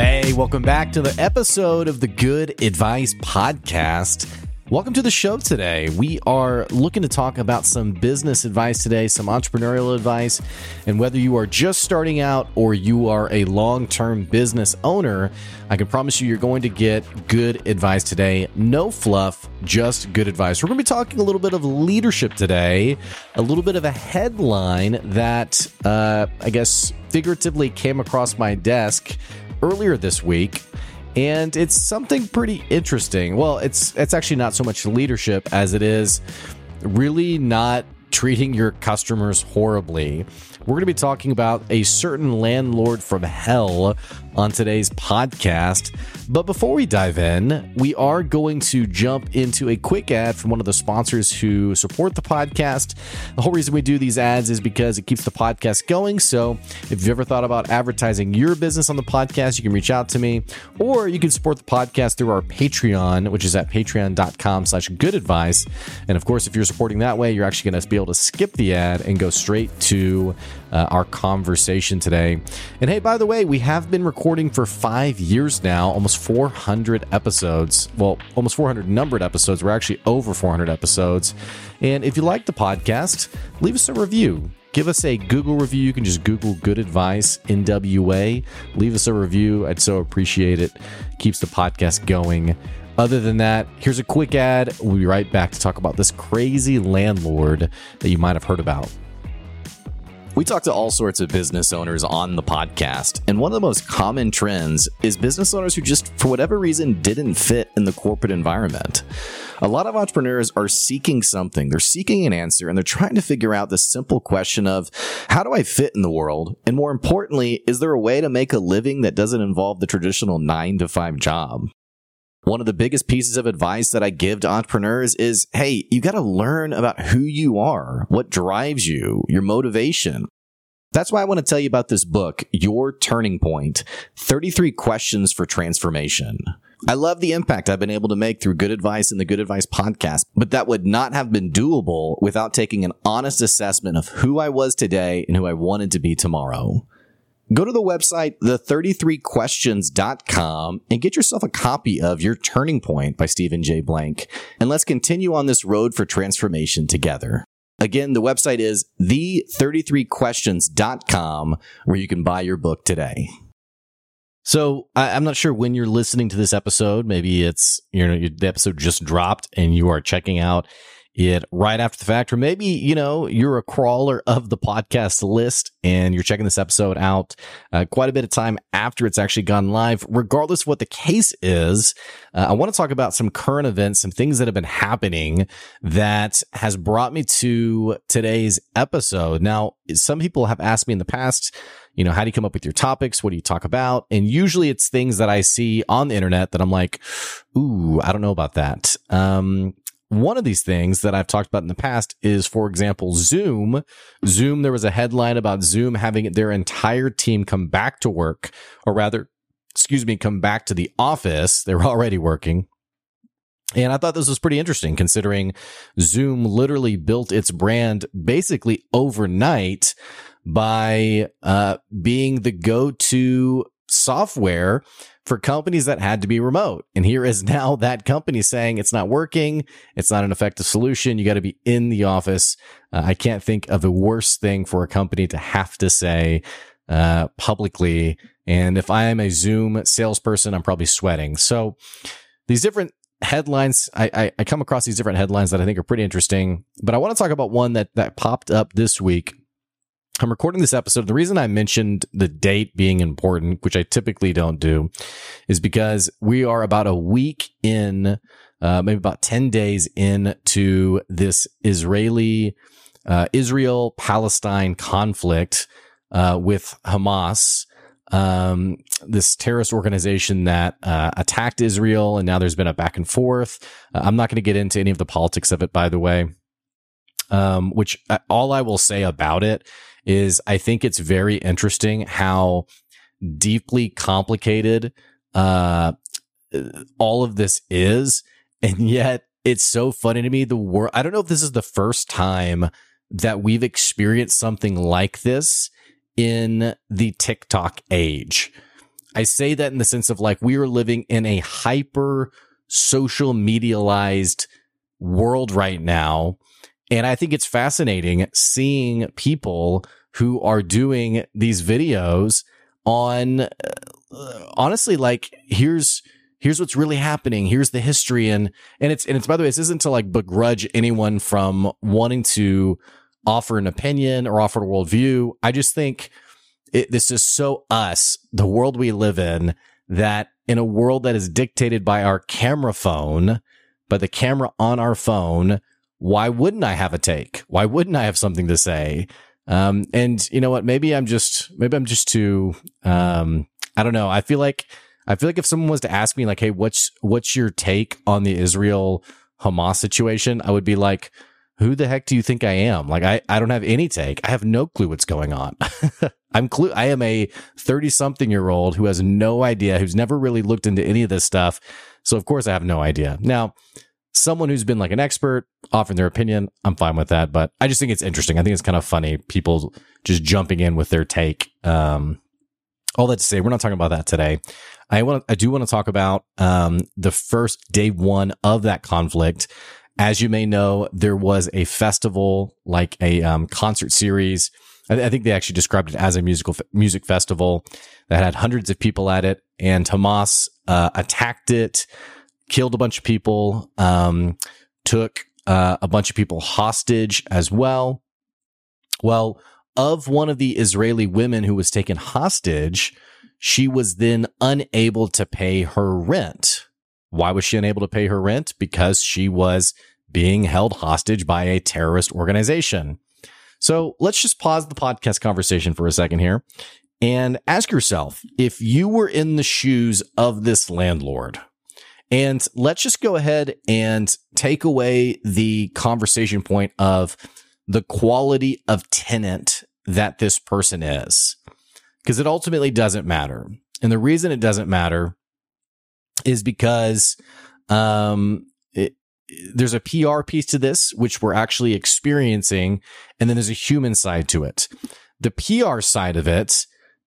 Hey, welcome back to the episode of the Good Advice Podcast. Welcome to the show today. We are looking to talk about some business advice today, some entrepreneurial advice, and whether you are just starting out or you are a long term business owner, I can promise you you're going to get good advice today. No fluff, just good advice. We're going to be talking a little bit of leadership today, a little bit of a headline that uh, I guess figuratively came across my desk earlier this week and it's something pretty interesting. Well, it's it's actually not so much leadership as it is really not treating your customers horribly. We're going to be talking about a certain landlord from hell on today's podcast. But before we dive in, we are going to jump into a quick ad from one of the sponsors who support the podcast. The whole reason we do these ads is because it keeps the podcast going. So if you've ever thought about advertising your business on the podcast, you can reach out to me or you can support the podcast through our Patreon, which is at patreon.com slash good advice. And of course, if you're supporting that way, you're actually going to be able to skip the ad and go straight to uh, our conversation today. And hey, by the way, we have been recording for five years now, almost 400 episodes. Well, almost 400 numbered episodes. We're actually over 400 episodes. And if you like the podcast, leave us a review. Give us a Google review. You can just Google Good Advice NWA. Leave us a review. I'd so appreciate it. Keeps the podcast going. Other than that, here's a quick ad. We'll be right back to talk about this crazy landlord that you might have heard about. We talk to all sorts of business owners on the podcast, and one of the most common trends is business owners who just, for whatever reason, didn't fit in the corporate environment. A lot of entrepreneurs are seeking something, they're seeking an answer, and they're trying to figure out the simple question of how do I fit in the world? And more importantly, is there a way to make a living that doesn't involve the traditional nine to five job? One of the biggest pieces of advice that I give to entrepreneurs is hey, you got to learn about who you are, what drives you, your motivation. That's why I want to tell you about this book, Your Turning Point 33 Questions for Transformation. I love the impact I've been able to make through good advice in the Good Advice podcast, but that would not have been doable without taking an honest assessment of who I was today and who I wanted to be tomorrow. Go to the website, the33questions.com, and get yourself a copy of Your Turning Point by Stephen J. Blank. And let's continue on this road for transformation together. Again, the website is the33questions.com, where you can buy your book today. So I, am not sure when you're listening to this episode. Maybe it's you know the episode just dropped and you are checking out it right after the fact, or maybe, you know, you're a crawler of the podcast list and you're checking this episode out uh, quite a bit of time after it's actually gone live. Regardless of what the case is, uh, I want to talk about some current events, some things that have been happening that has brought me to today's episode. Now, some people have asked me in the past, you know, how do you come up with your topics? What do you talk about? And usually it's things that I see on the internet that I'm like, ooh, I don't know about that. Um, one of these things that I've talked about in the past is, for example, Zoom. Zoom, there was a headline about Zoom having their entire team come back to work, or rather, excuse me, come back to the office. They were already working. And I thought this was pretty interesting considering Zoom literally built its brand basically overnight by uh, being the go to software for companies that had to be remote. And here is now that company saying it's not working. It's not an effective solution. You got to be in the office. Uh, I can't think of a worse thing for a company to have to say uh, publicly. And if I am a Zoom salesperson, I'm probably sweating. So these different headlines, I, I, I come across these different headlines that I think are pretty interesting. But I want to talk about one that that popped up this week I'm recording this episode. The reason I mentioned the date being important, which I typically don't do, is because we are about a week in, uh, maybe about 10 days into this Israeli, uh, Israel Palestine conflict, uh, with Hamas. Um, this terrorist organization that uh, attacked Israel, and now there's been a back and forth. Uh, I'm not going to get into any of the politics of it, by the way. Um, which uh, all I will say about it is I think it's very interesting how deeply complicated uh, all of this is. And yet it's so funny to me. The world, I don't know if this is the first time that we've experienced something like this in the TikTok age. I say that in the sense of like we are living in a hyper social medialized world right now. And I think it's fascinating seeing people who are doing these videos on uh, honestly like here's here's what's really happening. Here's the history. And and it's and it's by the way this isn't to like begrudge anyone from wanting to offer an opinion or offer a worldview. I just think it, this is so us the world we live in that in a world that is dictated by our camera phone by the camera on our phone why wouldn't i have a take? Why wouldn't i have something to say um, and you know what? Maybe I'm just maybe I'm just too. Um, I don't know. I feel like I feel like if someone was to ask me like, "Hey, what's what's your take on the Israel Hamas situation?" I would be like, "Who the heck do you think I am?" Like, I I don't have any take. I have no clue what's going on. I'm clue. I am a 30 something year old who has no idea, who's never really looked into any of this stuff. So of course I have no idea. Now, someone who's been like an expert offering their opinion, I'm fine with that. But I just think it's interesting. I think it's kind of funny people just jumping in with their take. Um, all that to say, we're not talking about that today. I want, I do want to talk about um, the first day one of that conflict. As you may know, there was a festival, like a um, concert series. I, I, think they actually described it as a musical music festival that had hundreds of people at it, and Hamas uh, attacked it killed a bunch of people, um, took uh, a bunch of people hostage as well. Well, of one of the Israeli women who was taken hostage, she was then unable to pay her rent. Why was she unable to pay her rent? Because she was being held hostage by a terrorist organization. So let's just pause the podcast conversation for a second here and ask yourself if you were in the shoes of this landlord, and let's just go ahead and take away the conversation point of the quality of tenant that this person is, because it ultimately doesn't matter. And the reason it doesn't matter is because um, it, there's a PR piece to this, which we're actually experiencing, and then there's a human side to it. The PR side of it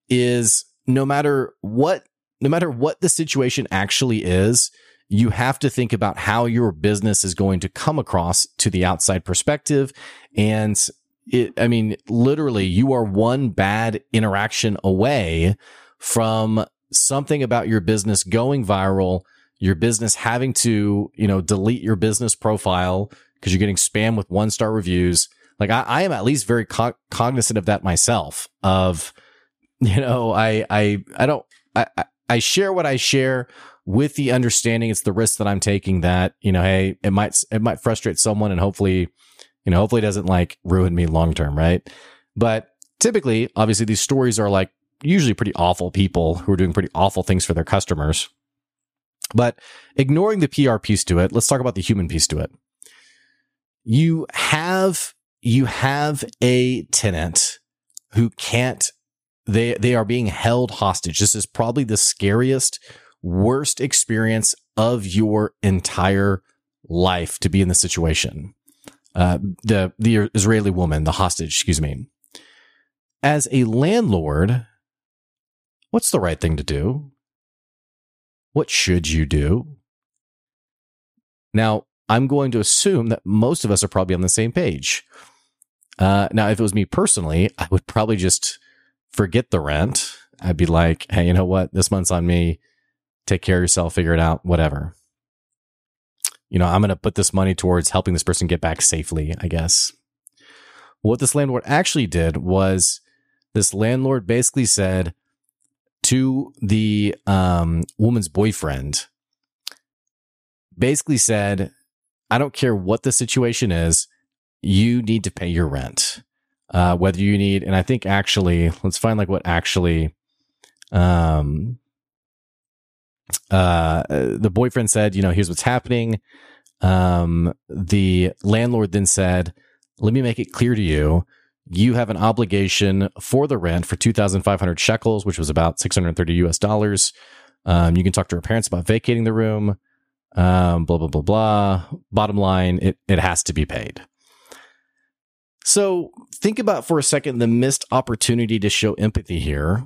is no matter what, no matter what the situation actually is, you have to think about how your business is going to come across to the outside perspective. And it, I mean, literally, you are one bad interaction away from something about your business going viral, your business having to, you know, delete your business profile because you're getting spam with one star reviews. Like I, I am at least very co- cognizant of that myself of, you know, I, I, I don't, I, I share what I share with the understanding it's the risk that I'm taking that, you know, hey, it might, it might frustrate someone and hopefully, you know, hopefully doesn't like ruin me long term, right? But typically, obviously, these stories are like usually pretty awful people who are doing pretty awful things for their customers. But ignoring the PR piece to it, let's talk about the human piece to it. You have, you have a tenant who can't, they, they are being held hostage. This is probably the scariest worst experience of your entire life to be in the situation. Uh, the the Israeli woman, the hostage, excuse me. As a landlord, what's the right thing to do? What should you do? Now, I'm going to assume that most of us are probably on the same page. Uh, now, if it was me personally, I would probably just forget the rent. I'd be like, hey, you know what? This month's on me take care of yourself, figure it out, whatever. You know, I'm going to put this money towards helping this person get back safely, I guess. What this landlord actually did was this landlord basically said to the um, woman's boyfriend, basically said, I don't care what the situation is, you need to pay your rent. Uh, whether you need, and I think actually, let's find like what actually, um, uh, the boyfriend said, you know, here's what's happening. Um, the landlord then said, let me make it clear to you. You have an obligation for the rent for 2,500 shekels, which was about 630 US dollars. Um, you can talk to her parents about vacating the room. Um, blah, blah, blah, blah. Bottom line, it, it has to be paid. So think about for a second the missed opportunity to show empathy here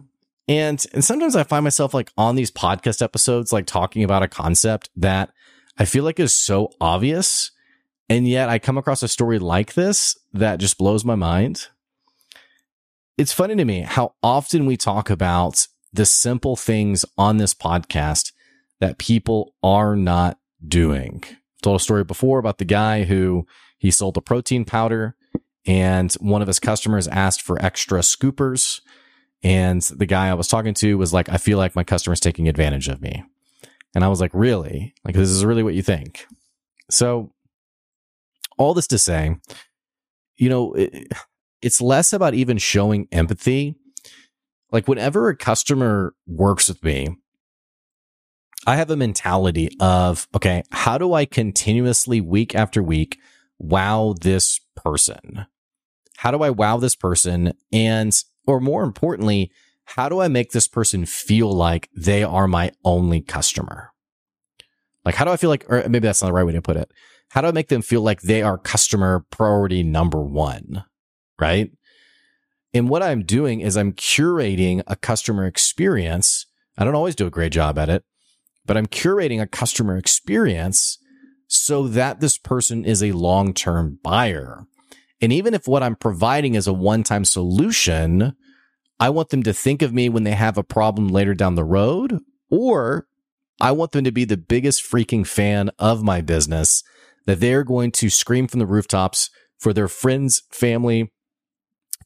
And and sometimes I find myself like on these podcast episodes like talking about a concept that I feel like is so obvious and yet I come across a story like this that just blows my mind. It's funny to me how often we talk about the simple things on this podcast that people are not doing. I've told a story before about the guy who he sold a protein powder and one of his customers asked for extra scoopers. And the guy I was talking to was like, I feel like my customer's taking advantage of me. And I was like, really? Like, this is really what you think? So, all this to say, you know, it, it's less about even showing empathy. Like, whenever a customer works with me, I have a mentality of, okay, how do I continuously week after week wow this person? How do I wow this person? And, or more importantly, how do I make this person feel like they are my only customer? Like, how do I feel like, or maybe that's not the right way to put it. How do I make them feel like they are customer priority number one? Right. And what I'm doing is I'm curating a customer experience. I don't always do a great job at it, but I'm curating a customer experience so that this person is a long term buyer. And even if what I'm providing is a one time solution, I want them to think of me when they have a problem later down the road, or I want them to be the biggest freaking fan of my business that they're going to scream from the rooftops for their friends, family,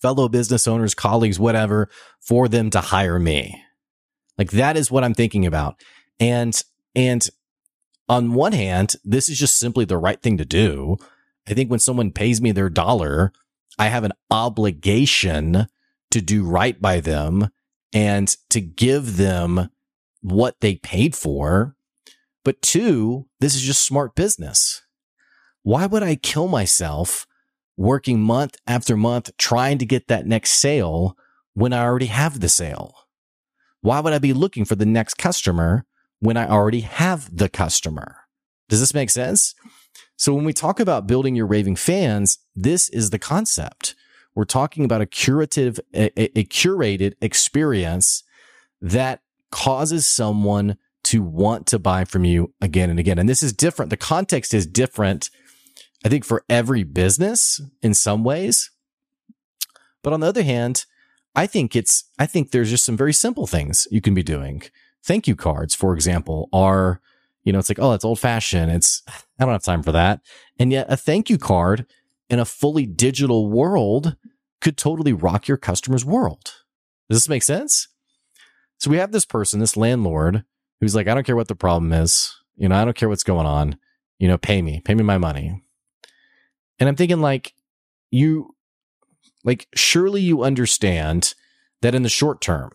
fellow business owners, colleagues, whatever, for them to hire me. Like that is what I'm thinking about. And, and on one hand, this is just simply the right thing to do. I think when someone pays me their dollar, I have an obligation to do right by them and to give them what they paid for. But two, this is just smart business. Why would I kill myself working month after month trying to get that next sale when I already have the sale? Why would I be looking for the next customer when I already have the customer? Does this make sense? So when we talk about building your raving fans, this is the concept. We're talking about a curative, a, a curated experience that causes someone to want to buy from you again and again. And this is different. The context is different I think for every business in some ways. But on the other hand, I think it's, I think there's just some very simple things you can be doing. Thank you cards, for example, are, you know, it's like, oh, it's old fashioned. It's, I don't have time for that. And yet a thank you card in a fully digital world could totally rock your customer's world. Does this make sense? So we have this person, this landlord who's like, I don't care what the problem is. You know, I don't care what's going on. You know, pay me, pay me my money. And I'm thinking like you like surely you understand that in the short term,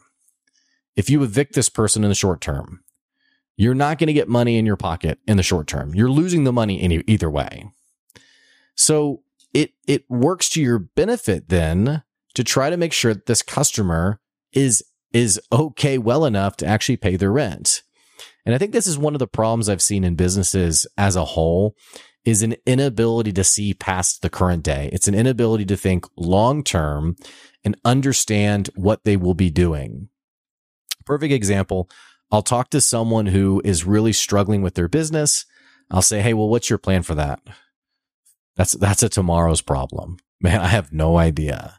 if you evict this person in the short term, you're not going to get money in your pocket in the short term. You're losing the money any, either way. So it it works to your benefit then to try to make sure that this customer is is okay well enough to actually pay their rent. And I think this is one of the problems I've seen in businesses as a whole is an inability to see past the current day. It's an inability to think long term and understand what they will be doing. Perfect example. I'll talk to someone who is really struggling with their business. I'll say, Hey, well, what's your plan for that? That's, that's a tomorrow's problem. Man, I have no idea.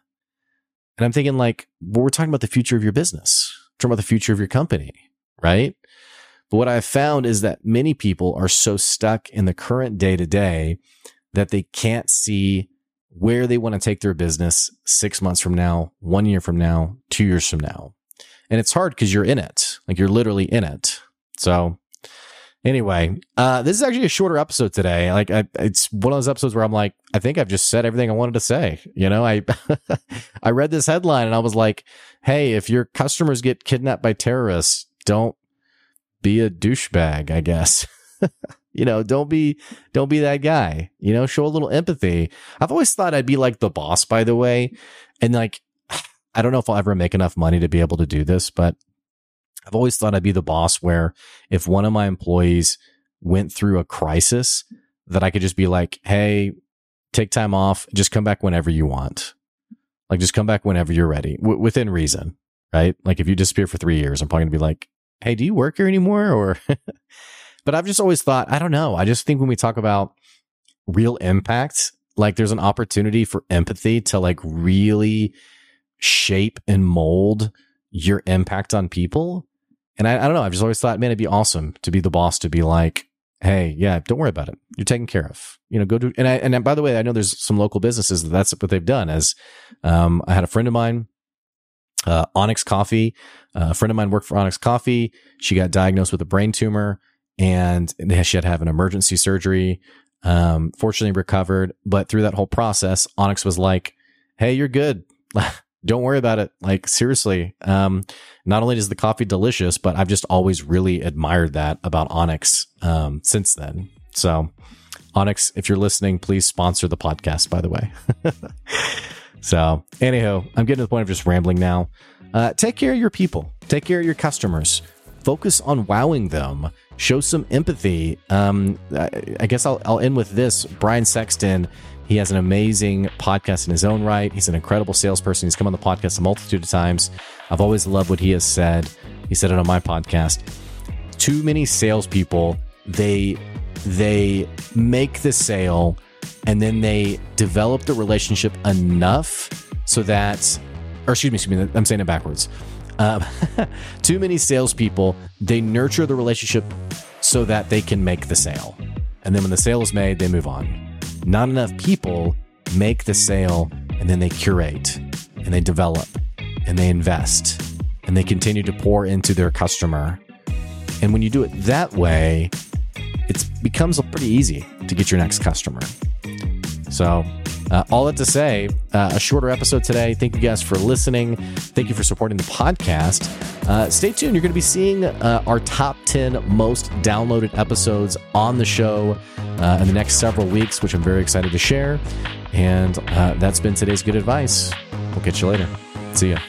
And I'm thinking like, well, we're talking about the future of your business. We're talking about the future of your company, right? But what I've found is that many people are so stuck in the current day to day that they can't see where they want to take their business six months from now, one year from now, two years from now. And it's hard because you're in it. Like you're literally in it. So anyway, uh, this is actually a shorter episode today. Like I, it's one of those episodes where I'm like, I think I've just said everything I wanted to say. You know, I, I read this headline and I was like, Hey, if your customers get kidnapped by terrorists, don't be a douchebag, I guess. you know, don't be don't be that guy. You know, show a little empathy. I've always thought I'd be like the boss, by the way. And like I don't know if I'll ever make enough money to be able to do this, but I've always thought I'd be the boss where if one of my employees went through a crisis, that I could just be like, hey, take time off, just come back whenever you want. Like, just come back whenever you're ready, w- within reason. right? Like if you disappear for three years, I'm probably gonna be like, hey, do you work here anymore? Or, but I've just always thought, I don't know. I just think when we talk about real impact, like there's an opportunity for empathy to like really shape and mold your impact on people. And I, I don't know. I've just always thought, man, it'd be awesome to be the boss to be like, hey, yeah, don't worry about it. You're taken care of. You know, go do. And I and by the way, I know there's some local businesses that that's what they've done. As um, I had a friend of mine, uh, Onyx Coffee. Uh, a friend of mine worked for Onyx Coffee. She got diagnosed with a brain tumor, and she had to have an emergency surgery. Um, fortunately, recovered. But through that whole process, Onyx was like, "Hey, you're good." don't worry about it. Like seriously, um, not only is the coffee delicious, but I've just always really admired that about Onyx um, since then. So, Onyx, if you're listening, please sponsor the podcast. By the way. so, anyhow, I'm getting to the point of just rambling now. Uh, take care of your people. Take care of your customers. Focus on wowing them. Show some empathy. Um, I guess I'll, I'll end with this. Brian Sexton he has an amazing podcast in his own right. He's an incredible salesperson. He's come on the podcast a multitude of times. I've always loved what he has said. He said it on my podcast. Too many salespeople, they they make the sale and then they develop the relationship enough so that, or excuse me, excuse me I'm saying it backwards. Um, too many salespeople, they nurture the relationship so that they can make the sale. And then when the sale is made, they move on not enough people make the sale and then they curate and they develop and they invest and they continue to pour into their customer. And when you do it that way, it becomes pretty easy to get your next customer. So, uh, all that to say, uh, a shorter episode today. Thank you guys for listening. Thank you for supporting the podcast. Uh, stay tuned. You're going to be seeing uh, our top 10 most downloaded episodes on the show uh, in the next several weeks, which I'm very excited to share. And uh, that's been today's good advice. We'll catch you later. See ya.